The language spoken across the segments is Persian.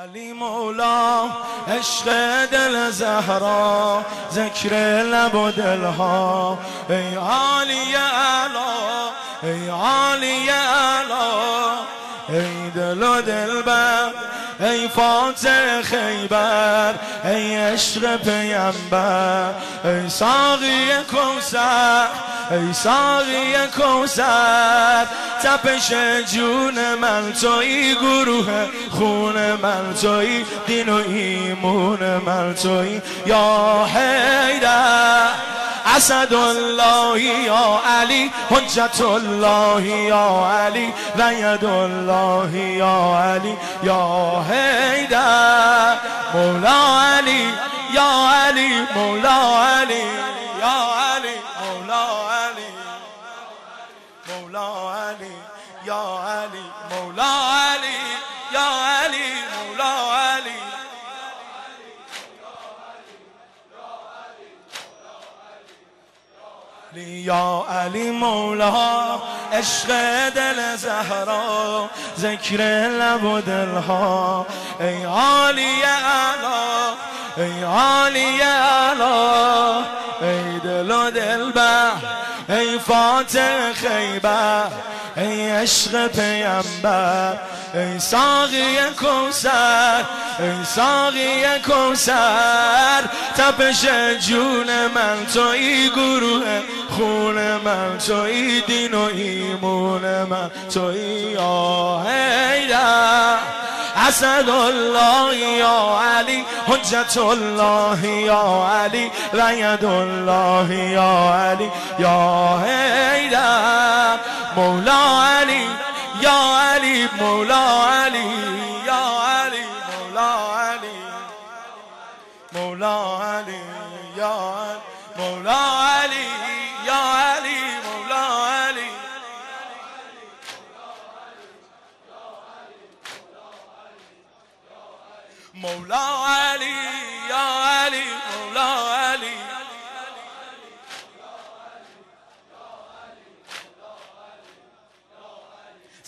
علی مولا عشق دل زهرا ذکر لب و دلها. ای عالی علا ای عالی علا ای دل و دلبر ای فاتح خیبر ای عشق پیمبر ای ساقی کوسر ای ساقی کوسر تپش جون من توی گروه خون من توی دین و ایمون من توی یا حیدر اسد الله یا علی حجت الله یا علی و ید الله یا علی یا حیدر مولا علی یا علی مولا علی. یا علی مولا عشق دل زهرا ذکر لب و دلها. ای عالی علا ای عالی علا ای دل و دلبر ای فاتح خیبر. ای عشق پیمبر ای ساقی کوسر ای ساقی کوسر تپش جون من توی گروه خون من توی دین و ایمون من توی آهیدر اسد الله یا علی حجت الله یا علی رید الله یا علی یا حیدر مولا علی یا علی مولا علی یا علی مولا علی مولا علی یا مولا علی.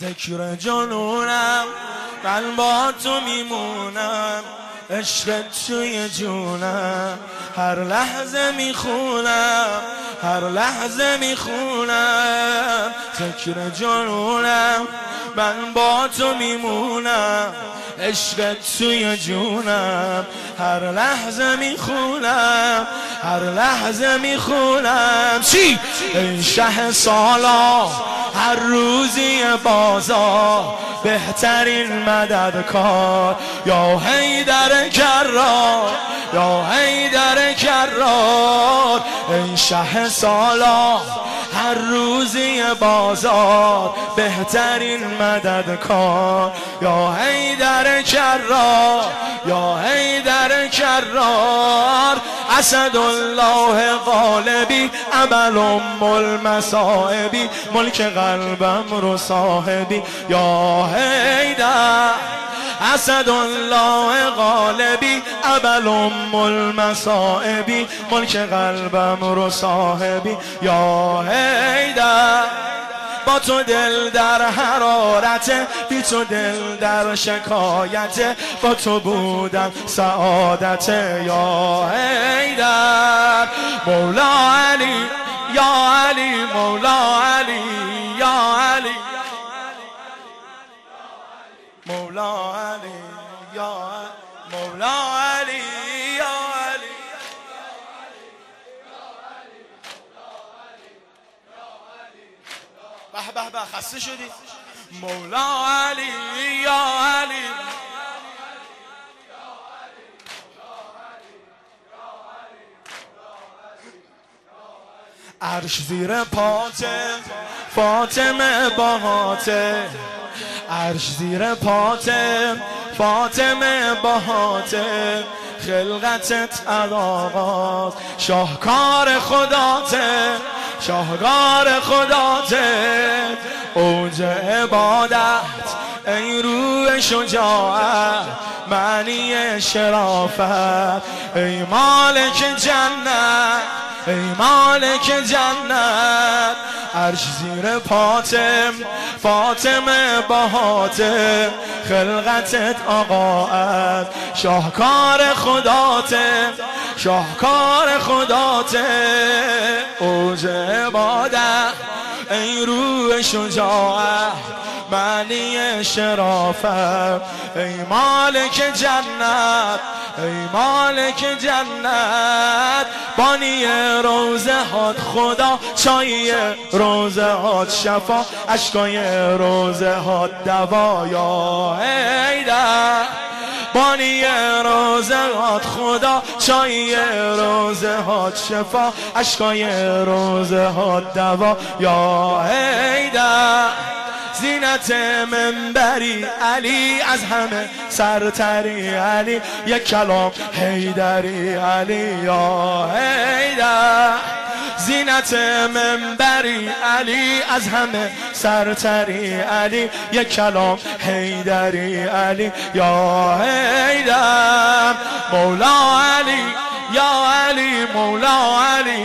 ذکر جنونم من با تو میمونم عشق توی جونم. هر لحظه می‌خونم هر لحظه می‌خونم ذکر جنونم. من با تو میمونم عشق توی جونم. هر لحظه می‌خونم هر لحظه می‌خونم. چی؟ ای شه سالا هر روزی بازار بهترین مدد کار یا حیدر کرار یا حیدر کرار. ای شه سالا هر روزی بازار بهترین مدد کار. یا حیدر کرار یا حیدر کرار. اسد الله غالبی عمل ام المصائبی ملک قلبم رو صاحبی. یا حیدر اسد الله غالبی عمل ام المصائبی ملک قلبم رو صاحبی یا حیدر با تو دل در حرارت بی تو دل در شکایت با تو بودم سعادت یا حیدر مولا علی یا علی مولا علی یا علی مولا به به خسته شدی؟ مولا علی یا علی. عرش زیر پاته فاطمه باهاته. عرش زیر پاته فاطمه باهاته. خلقتت علاقات شاهکار خداته شاهکار خداته اوج عبادت ای روح شجاعت معنی شرافت. ای مالک جنت ای مالک جنت. عرش زیر پاتم فاطمه باهاته خلقتت آقاعت. شاهکار خداته شاهکار خداته اوج عبادت. ای روح شجاعت معنی شرافت. ای مالک جنت ای مالک جنت. بانی روزه هات خدا چای روزه هات شفا. اشکای روزه هات دوا یا بانی روزه هات خدا چای روزه هات شفا اشکای روزه هات دوا. یا هیدر زینت منبری علی از همه سرتری علی یک کلام هیدری علی. یا هیدر زینت منبری علی از همه سرتری علی یک کلام هیدری علی. یا هیدر مولا علی یا علی مولا علی.